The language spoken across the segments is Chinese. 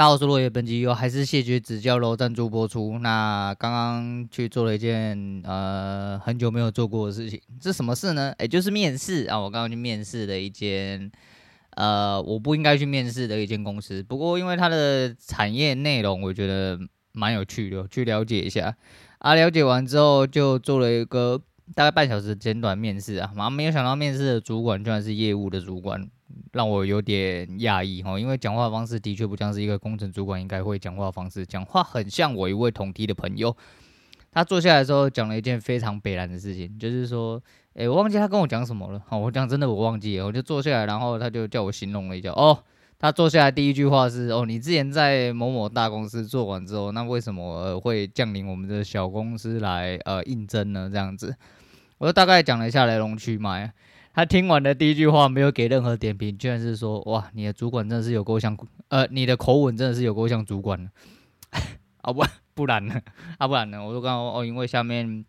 大家好，我是落叶，本集由还是谢绝指教楼赞助播出。那刚刚去做了一件呃很久没有做过的事情，这什么事呢？哎，就是面试啊！我刚刚去面试的一间呃我不应该去面试的一间公司，不过因为它的产业内容我觉得蛮有趣的，去了解一下啊。了解完之后就做了一个大概半小时简短面试啊，妈没有想到面试的主管居然是业务的主管。让我有点讶异哈，因为讲话方式的确不像是一个工程主管应该会讲话方式，讲话很像我一位同梯的朋友。他坐下来的时候讲了一件非常北烂的事情，就是说，哎，我忘记他跟我讲什么了。好，我讲真的我忘记了，我就坐下来，然后他就叫我形容了一下。哦，他坐下来第一句话是，哦，你之前在某某大公司做完之后，那为什么呃会降临我们的小公司来呃应征呢？这样子，我就大概讲了一下来龙去脉。他听完的第一句话没有给任何点评，居然是说：“哇，你的主管真的是有够像，呃，你的口吻真的是有够像主管的。”啊不，不然呢？啊不然呢？我就刚刚哦，因为下面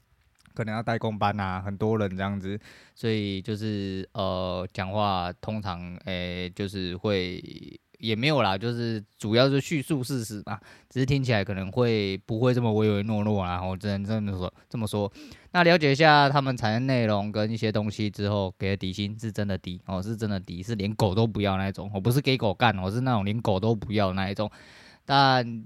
可能要带工班啊，很多人这样子，所以就是呃，讲话通常诶、就是会。也没有啦，就是主要是叙述事实嘛，只是听起来可能会不会这么唯唯诺诺啊？我只能这么说，这么说。那了解一下他们产业内容跟一些东西之后，给的底薪是真的低哦，是真的低，是连狗都不要那一种。我不是给狗干，我是那种连狗都不要那一种。但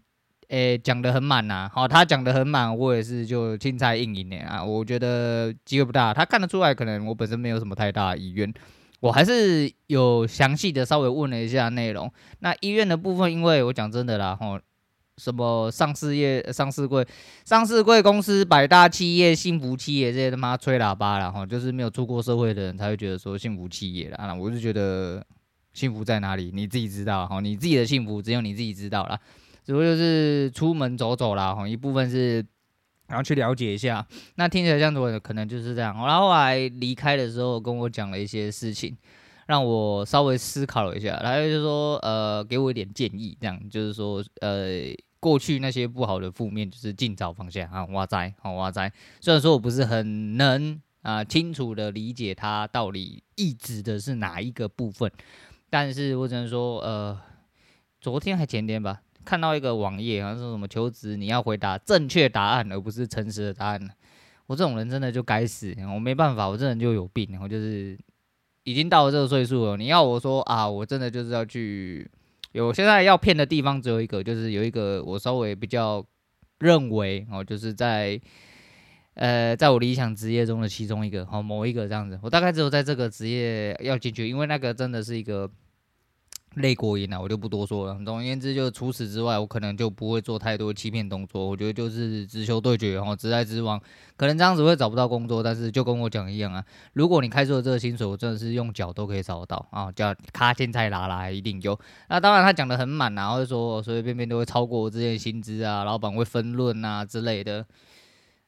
诶，讲得很满呐，好，他讲得很满，我也是就青菜硬一点啊。我觉得机会不大，他看得出来，可能我本身没有什么太大的意愿。我还是有详细的稍微问了一下内容。那医院的部分，因为我讲真的啦，吼，什么上市业、上市柜、上市柜公司、百大企业、幸福企业这些他妈吹喇叭啦，吼，就是没有出过社会的人才会觉得说幸福企业啦。我就觉得幸福在哪里，你自己知道，吼，你自己的幸福只有你自己知道啦。只不过就是出门走走啦，吼，一部分是。然后去了解一下，那听起来这样子可能就是这样。然后后来离开的时候跟我讲了一些事情，让我稍微思考了一下。然后就说，呃，给我一点建议，这样就是说，呃，过去那些不好的负面，就是尽早放下啊，哇塞，好哇塞。虽然说我不是很能啊、清楚的理解他到底意指的是哪一个部分，但是我只能说，呃，昨天还前天吧。看到一个网页，好像说什么求职，你要回答正确答案，而不是诚实的答案。我这种人真的就该死，我没办法，我这人就有病。我就是已经到了这个岁数了，你要我说啊，我真的就是要去。有现在要骗的地方只有一个，就是有一个我稍微比较认为哦，就是在呃，在我理想职业中的其中一个，好某一个这样子。我大概只有在这个职业要进去，因为那个真的是一个。累过瘾了，我就不多说了。总而言之，就除此之外，我可能就不会做太多欺骗动作。我觉得就是直球对决，然后直来直往。可能这样子会找不到工作，但是就跟我讲一样啊。如果你开出了这个薪水，我真的是用脚都可以找得到啊，叫卡天菜拉拉一定有。那当然他讲得很满，然后就说随随便便都会超过我之前薪资啊，老板会分论啊之类的。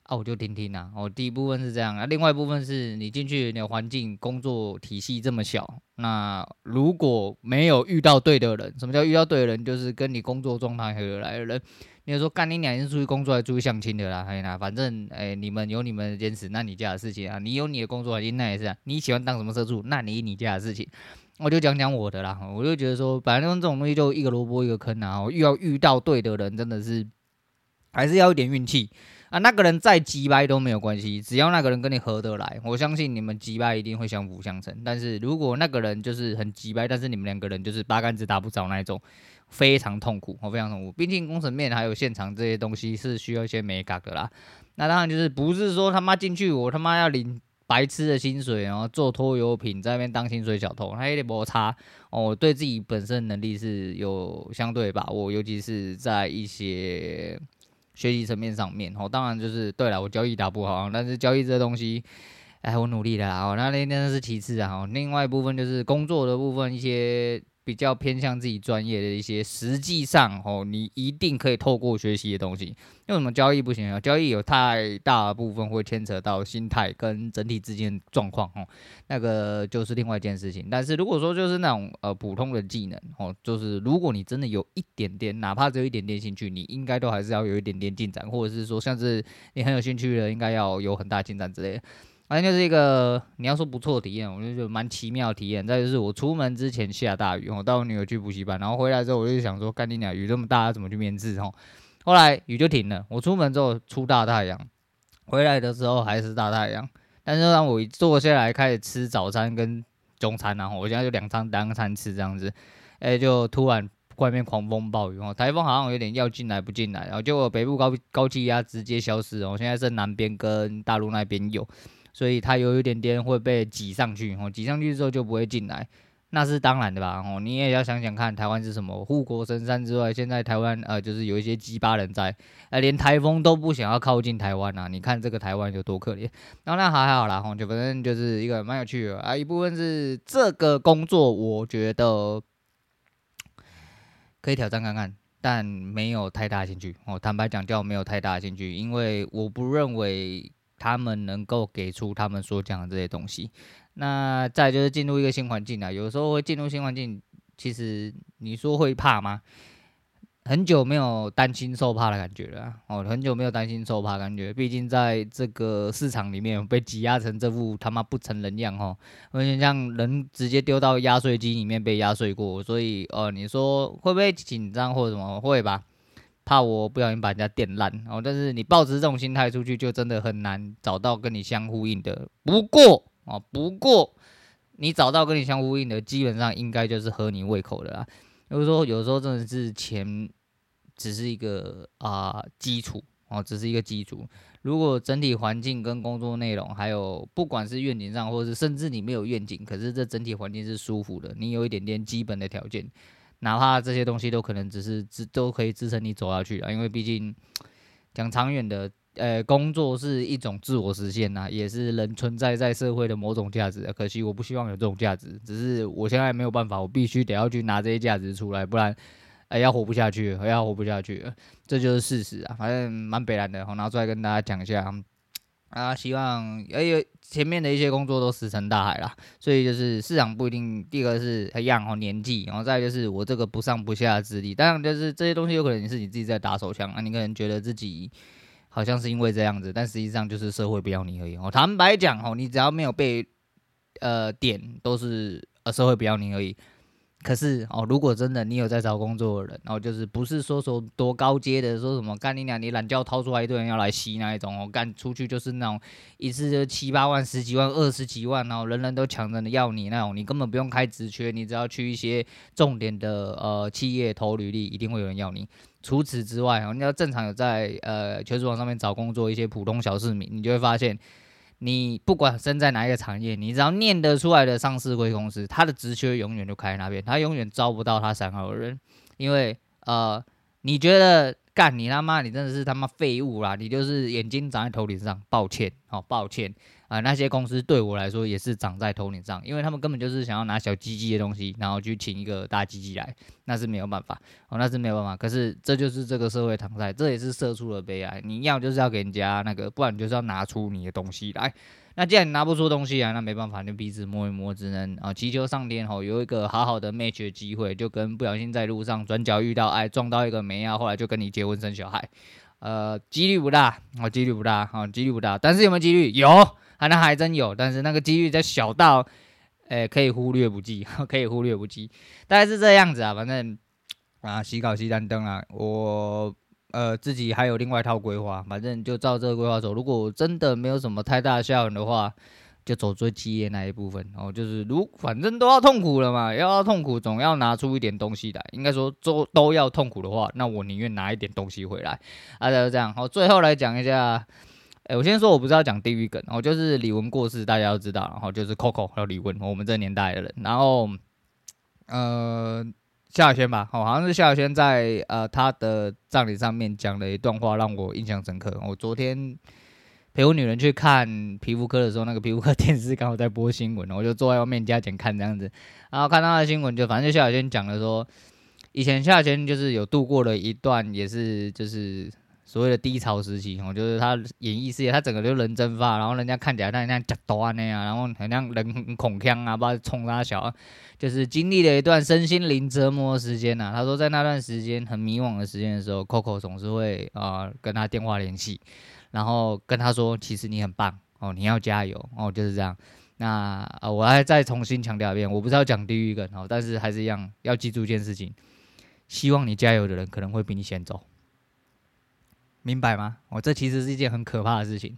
啊，我就听听啦。哦，第一部分是这样啊，另外一部分是你进去你的环境、工作体系这么小，那如果没有遇到对的人，什么叫遇到对的人？就是跟你工作状态合得来的人。你说干你两天出去工作还出去相亲的啦，哎呀，反正哎，你们有你们的坚持，那你家的事情啊，你有你的工作环境，那也是。你喜欢当什么社畜，那你你家的事情，我就讲讲我的啦。我就觉得说，反正这种东西就一个萝卜一个坑啊。遇到遇到对的人，真的是还是要一点运气。啊，那个人再机掰都没有关系，只要那个人跟你合得来，我相信你们机掰一定会相辅相成。但是如果那个人就是很机掰，但是你们两个人就是八竿子打不着那一种，非常痛苦，我非常痛苦。毕竟工程面还有现场这些东西是需要一些美感的啦。那当然就是不是说他妈进去我他妈要领白痴的薪水，然后做拖油瓶在那边当薪水小偷，他有点摩擦哦。我对自己本身能力是有相对把握，尤其是在一些。学习层面上面，哦，当然就是对了，我交易打不好，但是交易这东西，哎，我努力了啊，那那那是其次啊，另外一部分就是工作的部分，一些。比较偏向自己专业的一些，实际上哦，你一定可以透过学习的东西。为什么交易不行啊？交易有太大部分会牵扯到心态跟整体之间状况哦，那个就是另外一件事情。但是如果说就是那种呃普通的技能哦，就是如果你真的有一点点，哪怕只有一点点兴趣，你应该都还是要有一点点进展，或者是说像是你很有兴趣的，应该要有很大进展之类的。反正就是一个你要说不错的体验，我就觉得蛮奇妙的体验。再就是我出门之前下大雨，我带我女儿去补习班，然后回来之后我就想说，干你娘，雨这么大，要怎么去面试？吼，后来雨就停了。我出门之后出大太阳，回来的时候还是大太阳。但是当我一坐下来开始吃早餐跟中餐，然后我现在就两餐单餐吃这样子，哎，就突然外面狂风暴雨哦，台风好像有点要进来不进来，然后结果北部高高气压直接消失哦，现在是南边跟大陆那边有。所以它有一点点会被挤上去，哦，挤上去之后就不会进来，那是当然的吧，哦，你也要想想看，台湾是什么护国神山之外，现在台湾呃就是有一些鸡巴人在，呃连台风都不想要靠近台湾啊，你看这个台湾有多可怜。然后那还好啦，吼，就反正就是一个蛮有趣的啊，一部分是这个工作我觉得可以挑战看看，但没有太大兴趣，哦，坦白讲叫没有太大兴趣，因为我不认为。他们能够给出他们所讲的这些东西，那再就是进入一个新环境啊，有时候会进入新环境，其实你说会怕吗？很久没有担心受怕的感觉了哦，很久没有担心受怕的感觉，毕竟在这个市场里面被挤压成这副他妈不成人样哦，有点像人直接丢到压碎机里面被压碎过，所以呃，你说会不会紧张或者什么？会吧。怕我不小心把人家电烂哦，但是你抱持这种心态出去，就真的很难找到跟你相呼应的。不过哦，不过你找到跟你相呼应的，基本上应该就是合你胃口的啦。就是说，有时候真的是钱只是一个啊、基础哦，只是一个基础。如果整体环境跟工作内容，还有不管是愿景上，或者是甚至你没有愿景，可是这整体环境是舒服的，你有一点点基本的条件。哪怕这些东西都可能只是支都可以支撑你走下去啊，因为毕竟讲长远的，呃，工作是一种自我实现呐，也是人存在在社会的某种价值。可惜我不希望有这种价值，只是我现在没有办法，我必须得要去拿这些价值出来，不然，哎，要活不下去，要活不下去，这就是事实啊。反正蛮北然的，我拿出来跟大家讲一下。啊，希望哎呦，前面的一些工作都石沉大海了，所以就是市场不一定。第一个是一样哦，年纪，然后再就是我这个不上不下的资历。当然，就是这些东西有可能是你自己在打手枪啊，你可能觉得自己好像是因为这样子，但实际上就是社会不要你而已哦。坦白讲哦，你只要没有被呃点，都是呃社会不要你而已。可是哦，如果真的你有在找工作的人，然后就是不是说说多高阶的，说什么干你娘，你懒觉掏出来一堆人要来吸那一种哦，干出去就是那种一次就七八万、十几万、二十几万，然后人人都抢着要你那种，你根本不用开职缺，你只要去一些重点的呃企业投履历，一定会有人要你。除此之外哦，你要正常有在呃求职网上面找工作，一些普通小市民，你就会发现。你不管身在哪一个产业，你只要念得出来的上市贵公司，他的职缺永远就开在那边，他永远招不到他想要的人，因为呃，你觉得干你他妈，你真的是他妈废物啦，你就是眼睛长在头顶上，抱歉，哦抱歉。啊、那些公司对我来说也是长在头顶上，因为他们根本就是想要拿小鸡鸡的东西，然后去请一个大鸡鸡来，那是没有办法，哦，那是没有办法。可是这就是这个社会常态，这也是社畜的悲哀。你要就是要给人家那个，不然你就是要拿出你的东西来。那既然你拿不出东西来，那没办法，就鼻子摸一摸，只能啊祈求上天吼有一个好好的 match 的机会，就跟不小心在路上转角遇到爱，撞到一个妹啊，后来就跟你结婚生小孩，呃，几率不大，哦，几率不大，哦，几率不大，但是有没有几率？有。啊那还真有，但是那个几率在小到，诶、可以忽略不计，可以忽略不计，大概是这样子啊。反正啊，洗稿洗单灯啊，我呃自己还有另外一套规划，反正就照这个规划走。如果真的没有什么太大的效应的话，就走最激烈那一部分。然后就是如反正都要痛苦了嘛，要痛苦，总要拿出一点东西来。应该说都都要痛苦的话，那我宁愿拿一点东西回来。啊，就是这样。好，最后来讲一下。哎、我先说，我不是要讲地狱梗，然后就是李玟过世，大家都知道，然后就是 Coco 还有李玟，我们这年代的人，然后呃，萧亚轩吧，好像是萧亚轩在呃他的葬礼上面讲了一段话，让我印象深刻。我昨天陪我女人去看皮肤科的时候，那个皮肤科电视刚好在播新闻，我就坐在外面加减看这样子，然后看到他的新闻，就反正就萧亚轩讲了说，以前萧亚轩就是有度过了一段，也是就是。所谓的低潮时期，哦，就是他演艺事业，他整个就人蒸发，然后人家看起来他像假多啊那样，然后很像人很恐慌啊，不知道冲啥小，就是经历了一段身心灵折磨的时间呐。他说在那段时间很迷惘的时间的时候，Coco 总是会啊、呃、跟他电话联系，然后跟他说，其实你很棒哦，你要加油哦，就是这样。那呃，我还再重新强调一遍，我不是要讲地狱梗哦，但是还是一样要记住一件事情，希望你加油的人可能会比你先走，明白吗？哦，这其实是一件很可怕的事情。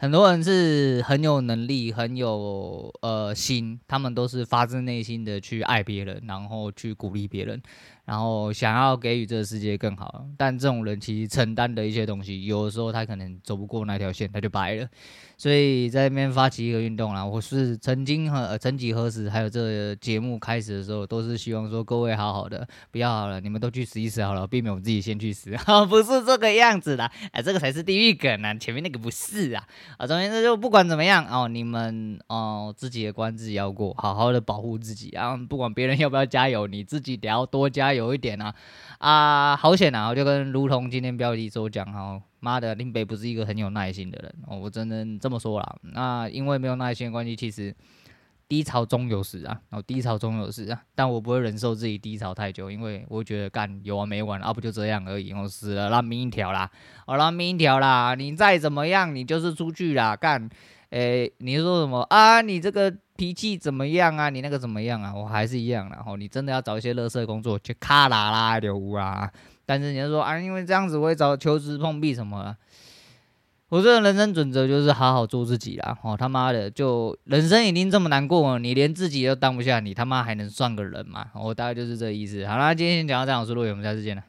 很多人是很有能力、很有呃心，他们都是发自内心的去爱别人，然后去鼓励别人。然后想要给予这个世界更好，但这种人其实承担的一些东西，有的时候他可能走不过那条线，他就掰了。所以在那边发起一个运动啦，我是曾经和呃曾几何时，还有这个节目开始的时候，都是希望说各位好好的，不要好了，你们都去死一死好了，避免我自己先去死。不是这个样子的，哎，这个才是地狱梗啊，前面那个不是啊。啊，总之就不管怎么样哦，你们哦自己的关自己要过，好好的保护自己啊，不管别人要不要加油，你自己得要多加油。一点啊啊，好险啊！我就跟如同今天标题所讲哦，妈的，林北不是一个很有耐心的人哦，我真的这么说啦。那因为没有耐心的关系，其实低潮终有时啊，然后低潮终有时啊，但我不会忍受自己低潮太久，因为我觉得干有完没完啊，不就这样而已，我死了那命一条啦，好烂命一条啦，你再怎么样，你就是出去啦，干。诶、欸，你说什么啊？你这个脾气怎么样啊？你那个怎么样啊？我还是一样，然后你真的要找一些乐色工作，去卡拉啦流啊！但是你要说啊，因为这样子我会找求职碰壁什么。我这人生准则就是好好做自己啦。哦，他妈的，就人生已经这么难过了，你连自己都当不下，你他妈还能算个人吗？我大概就是这意思。好啦，今天先讲到这样，我是陆远，我们下次见了。